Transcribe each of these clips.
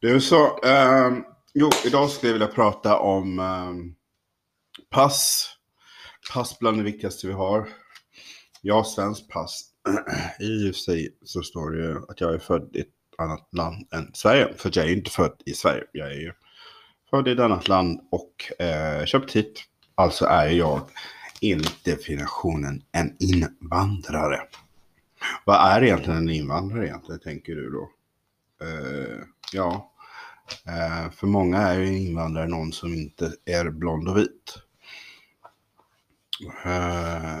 Du, så, eh, jo, idag skulle jag vilja prata om eh, pass. Pass bland det viktigaste vi har. Jag har svenskt pass. I och för sig så står det ju att jag är född i ett annat land än Sverige. För jag är ju inte född i Sverige. Jag är ju född i ett annat land och eh, köpt hit. Alltså är jag enligt definitionen en invandrare. Vad är egentligen en invandrare egentligen, tänker du då? Eh, ja, eh, för många är ju invandrare någon som inte är blond och vit. Eh,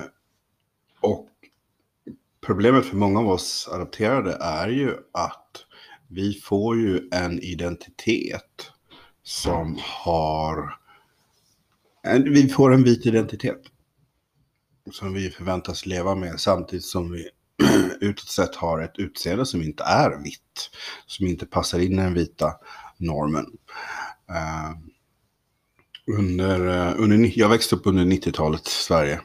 och problemet för många av oss adopterade är ju att vi får ju en identitet som har... Vi får en vit identitet. Som vi förväntas leva med samtidigt som vi utåt sett har ett utseende som inte är vitt. Som inte passar in i den vita normen. Uh, under, uh, under, jag växte upp under 90-talet i Sverige.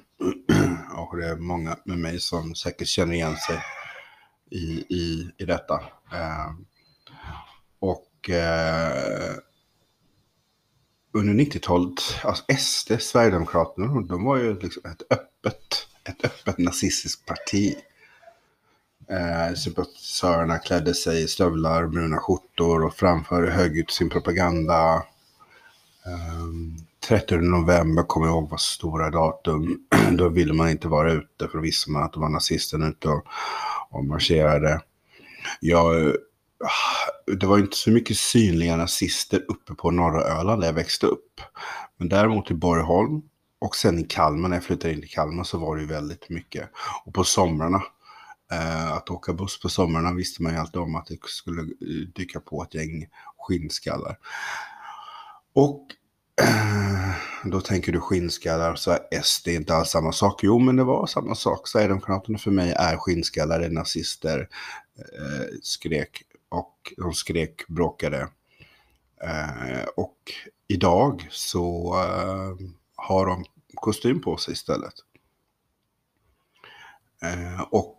och det är många med mig som säkert känner igen sig i, i, i detta. Uh, och under 90-talet, alltså SD, Sverigedemokraterna, de var ju liksom ett öppet, ett öppet nazistiskt parti. Eh, sympatisörerna klädde sig i stövlar, bruna skjortor och framförde högljutt sin propaganda. Eh, 30 november kommer jag ihåg var stora datum. Då ville man inte vara ute för då visste man att det var nazisterna ute och, och marscherade. Jag, ah, det var inte så mycket synliga nazister uppe på norra Öland där jag växte upp. Men däremot i Borgholm och sen i Kalmar, när jag flyttade in till Kalmar så var det ju väldigt mycket. Och på somrarna Eh, att åka buss på somrarna visste man ju alltid om att det skulle eh, dyka på ett gäng skinnskallar. Och eh, då tänker du skinnskallar så är SD inte alls samma sak. Jo, men det var samma sak. Sverigedemokraterna för mig är skinnskallar, är nazister, skrek och de skrek, bråkade. och idag så har de kostym på sig istället. och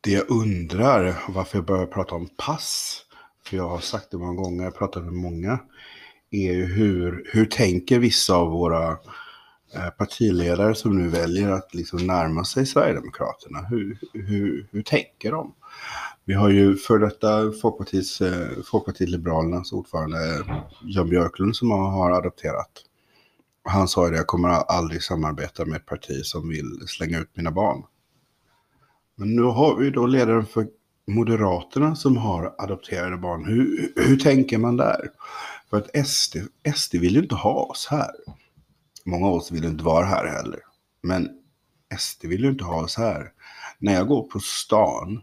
det jag undrar, varför jag börjar prata om pass, för jag har sagt det många gånger, jag har pratat med många, är ju hur, hur tänker vissa av våra eh, partiledare som nu väljer att liksom närma sig Sverigedemokraterna? Hur, hur, hur tänker de? Vi har ju för detta Folkpartiets, eh, Folkpartiet Liberalernas ordförande Jan Björklund som har adopterat. Han sa ju det, jag kommer aldrig samarbeta med ett parti som vill slänga ut mina barn. Men nu har vi då ledaren för Moderaterna som har adopterade barn. Hur, hur tänker man där? För att SD, SD vill ju inte ha oss här. Många av oss vill inte vara här heller. Men SD vill ju inte ha oss här. När jag går på stan,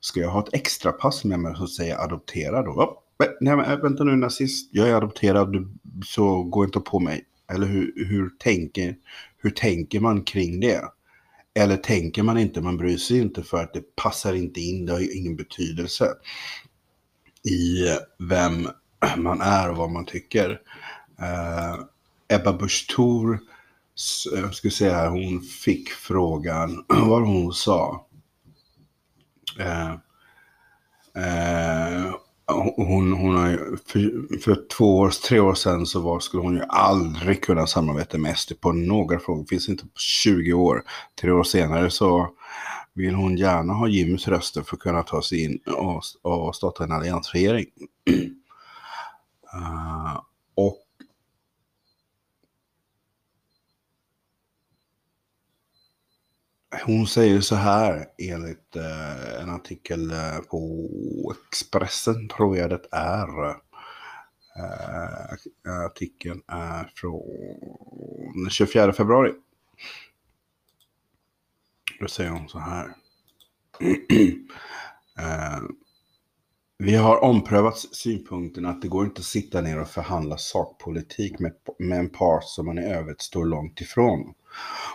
ska jag ha ett extra pass med mig som säger adopterad då? Oh, nej men vänta nu nazist, jag är adopterad så gå inte på mig. Eller hur, hur, tänker, hur tänker man kring det? Eller tänker man inte, man bryr sig inte för att det passar inte in, det har ju ingen betydelse i vem man är och vad man tycker. Uh, Ebba Busch Thor, jag skulle säga hon fick frågan, vad hon sa. Uh, uh, hon, hon har ju, för, för, två år, tre år sedan så var, skulle hon ju aldrig kunna samarbeta med SD på några frågor. Finns inte på 20 år. Tre år senare så vill hon gärna ha Jimmys röster för att kunna ta sig in och, och starta en alliansregering. uh, och Hon säger så här enligt eh, en artikel eh, på Expressen, tror jag det är. Eh, eh artikeln är från 24 februari. Då säger hon så här. eh, vi har omprövat synpunkten att det går inte att sitta ner och förhandla sakpolitik med, med en part som man i övrigt står långt ifrån.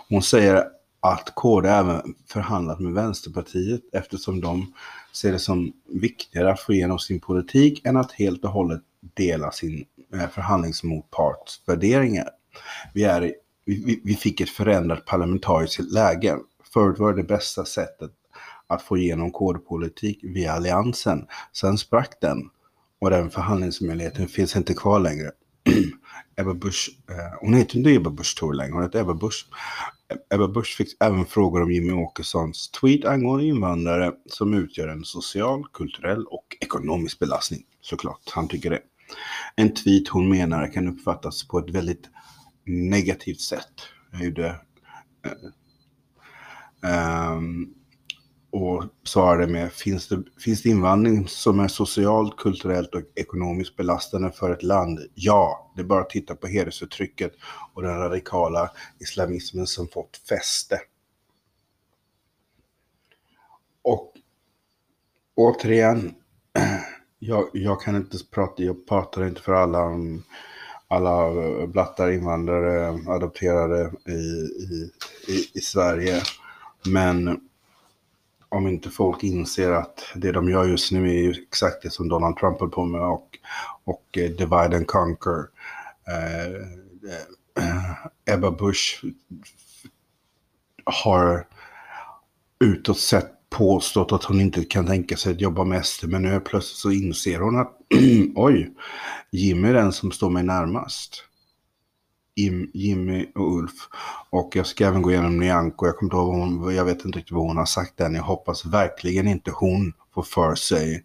Hon säger att KD även förhandlat med Vänsterpartiet eftersom de ser det som viktigare att få igenom sin politik än att helt och hållet dela sin eh, förhandlingsmotparts värderingar. Vi, är, vi, vi fick ett förändrat parlamentariskt läge. Förut var det bästa sättet att få igenom kodpolitik via alliansen. Sen sprack den och den förhandlingsmöjligheten finns inte kvar längre. Ebba Busch, eh, hon heter inte Ebba Busch Thor längre, hon heter Ebba Busch. Ebba Busch fick även frågor om Jimmy Åkessons tweet angående invandrare som utgör en social, kulturell och ekonomisk belastning. Såklart, han tycker det. En tweet hon menar kan uppfattas på ett väldigt negativt sätt. Jag gjorde um, svarade med finns det, finns det invandring som är socialt, kulturellt och ekonomiskt belastande för ett land? Ja, det är bara att titta på hedersförtrycket och den radikala islamismen som fått fäste. Och återigen, jag, jag kan inte prata, jag pratar inte för alla, um, alla blattar invandrare adopterade i, i, i, i Sverige. Men om inte folk inser att det de gör just nu är exakt det som Donald Trump höll på med och, och eh, divide and conquer. Eh, eh, Ebba Busch har utåt sett påstått att hon inte kan tänka sig att jobba med SD, men nu plötsligt så inser hon att oj, Jimmy är den som står mig närmast. Jimmy och Ulf. Och jag ska även gå igenom Nyamko. Jag kommer inte ihåg hon, jag vet inte riktigt vad hon har sagt än. Jag hoppas verkligen inte hon får för sig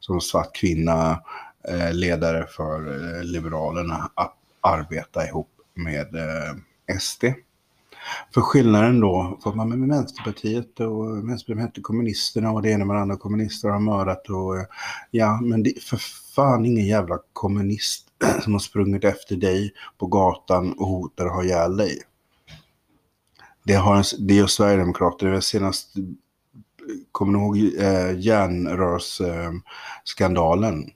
som svart kvinna, eh, ledare för eh, Liberalerna, att arbeta ihop med eh, SD. För skillnaden då, för man med Vänsterpartiet och Vänsterpartiet kommunisterna och det ena med det andra kommunister har mördat och eh, ja, men det för fan ingen jävla kommunist som har sprungit efter dig på gatan och hotar att ha ihjäl dig. Det, har en, det gör Sverigedemokrater. Det var senast, kommer ni ihåg eh, järnrörsskandalen?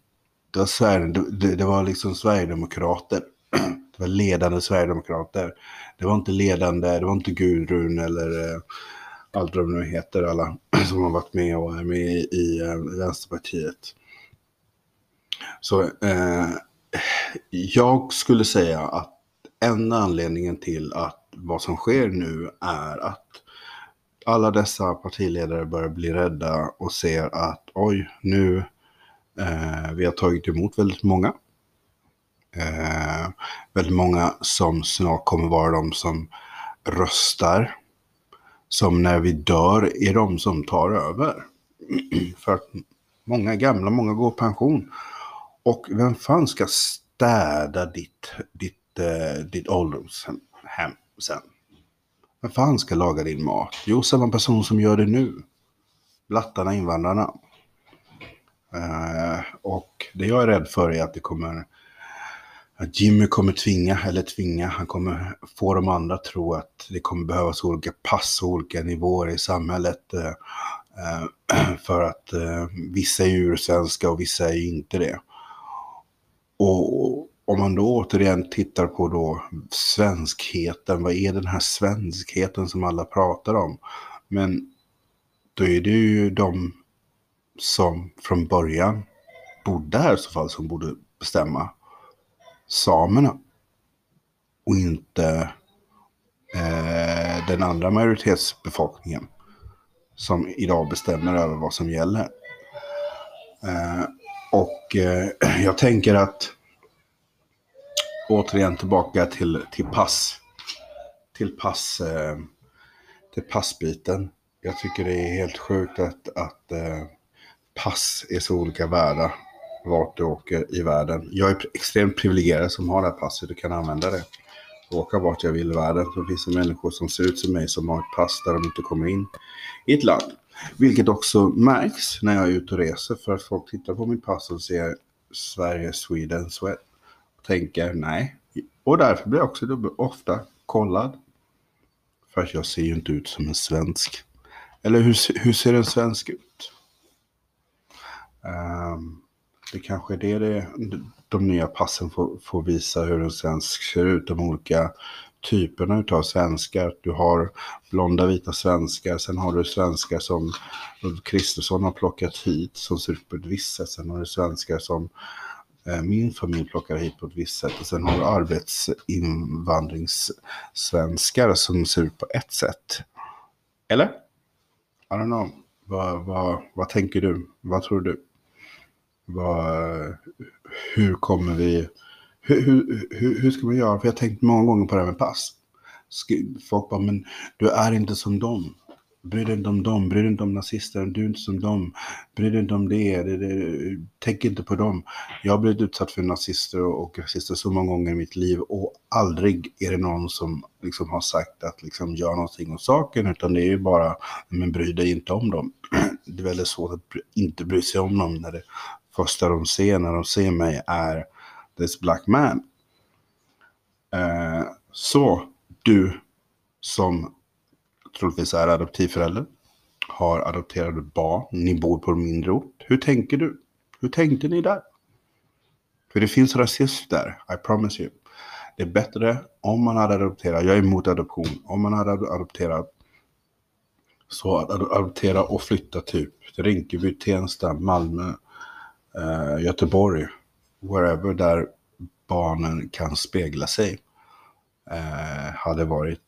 det, var det, det var liksom Sverigedemokrater. Det var ledande Sverigedemokrater. Det var inte ledande, det var inte Gudrun eller eh, allt vad de nu heter, alla som har varit med och är med i, i eh, Vänsterpartiet. Så eh, jag skulle säga att enda anledningen till att vad som sker nu är att alla dessa partiledare börjar bli rädda och ser att oj, nu eh, vi har tagit emot väldigt många. Eh, väldigt många som snart kommer vara de som röstar. Som när vi dör är de som tar över. För att många är gamla, många går pension. Och vem fan ska städa ditt, ditt, eh, ditt ålderdomshem sen? Vem fan ska laga din mat? Jo, samma person som gör det nu. Blattarna, invandrarna. Eh, och det jag är rädd för är att det kommer att Jimmy kommer tvinga, eller tvinga, han kommer få de andra att tro att det kommer behövas olika pass och olika nivåer i samhället. Eh, eh för att eh, vissa är ursvenska och vissa är inte det. Och om man då återigen tittar på då svenskheten, vad är den här svenskheten som alla pratar om? Men då är det ju de som från början bodde här i så fall som borde bestämma. Samerna. Och inte eh, den andra majoritetsbefolkningen som idag bestämmer över vad som gäller. Eh, och eh, jag tänker att återigen tillbaka till, till pass. Till pass. Eh, till passbiten. Jag tycker det är helt sjukt att, att eh, pass är så olika värda vart du åker i världen. Jag är extremt privilegierad som har det här passet och kan använda det. Åka vart jag vill i världen. Så finns det människor som ser ut som mig som har ett pass där de inte kommer in i ett land. Vilket också märks när jag är ute och reser för att folk tittar på mitt pass och ser Sverige, Sweden, Sweat. Tänker nej. Och därför blir jag också ofta kollad. För att jag ser ju inte ut som en svensk. Eller hur, hur ser en svensk ut? Um, det kanske är det, det de nya passen får, får, visa hur en svensk ser ut. De olika typerna av svenskar. Du har blonda vita svenskar, sen har du svenskar som Ulf Kristersson har plockat hit som ser ut på ett visst sätt. Sen har du svenskar som min familj plockar hit på ett visst sätt. Och sen har du arbetsinvandringssvenskar som ser ut på ett sätt. Eller? I don't know. Vad, vad, vad tänker du? Vad tror du? Vad, hur kommer vi... Hur, hur, hur, hur ska man göra? För jag har tänkt många gånger på det här med pass. Folk bara, men du är inte som dem. Bry dig inte om dem, bry dig inte om nazister, du är inte som dem. Bry dig inte om det, det, det tänk inte på dem. Jag har blivit utsatt för nazister och rasister så många gånger i mitt liv och aldrig är det någon som liksom har sagt att liksom gör någonting åt saken utan det är ju bara, men bry dig inte om dem. Det är väldigt svårt att inte bry sig om dem när det första de ser när de ser mig är this black man. Eh, så du som troligtvis är adoptivförälder, har adopterade barn, ni bor på en mindre ort. Hur tänker du? Hur tänkte ni där? För det finns rasism där, I promise you. Det är bättre om man hade adopterat, jag är emot adoption, om man hade adopterat så att adoptera och flytta typ till Rinkeby, Tensta, Malmö, eh, Göteborg, wherever där barnen kan spegla sig, eh, hade varit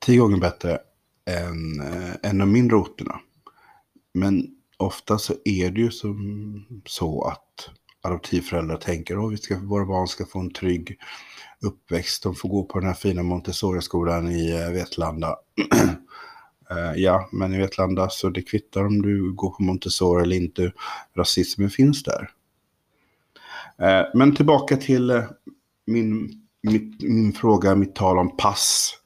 tio gånger bättre än, eh, en än de mindre orterna. Men ofta så är det ju som så att adoptivföräldrar tänker att vi ska, våra barn ska få en trygg uppväxt. De får gå på den här fina Montessori-skolan i eh, Vetlanda. Eh, ja, men i Vetlanda så det kvittar om du går på Montessori eller inte. Rasismen finns där. Men tillbaka till min, min, min fråga, mitt tal om pass.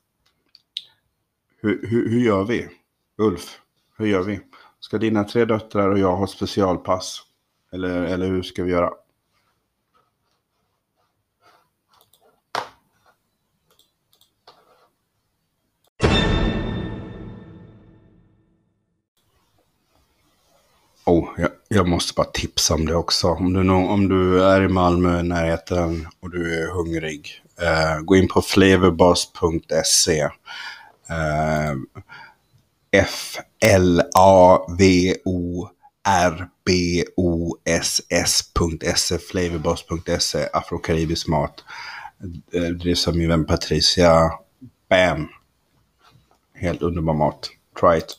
Hur, hur, hur gör vi? Ulf, hur gör vi? Ska dina tre döttrar och jag ha specialpass? Eller, eller hur ska vi göra? Oh, jag, jag, måste bara tipsa om det också. Om du, om du är i Malmö, närheten och du är hungrig. Eh, gå in på flavorboss.se. F-L-A-V-O-R-B-O-S-S.se, flavorboss.se, afrokaribisk mat. Eh, Drivs av min vän Patricia. Bam! Helt underbar mat. Try it.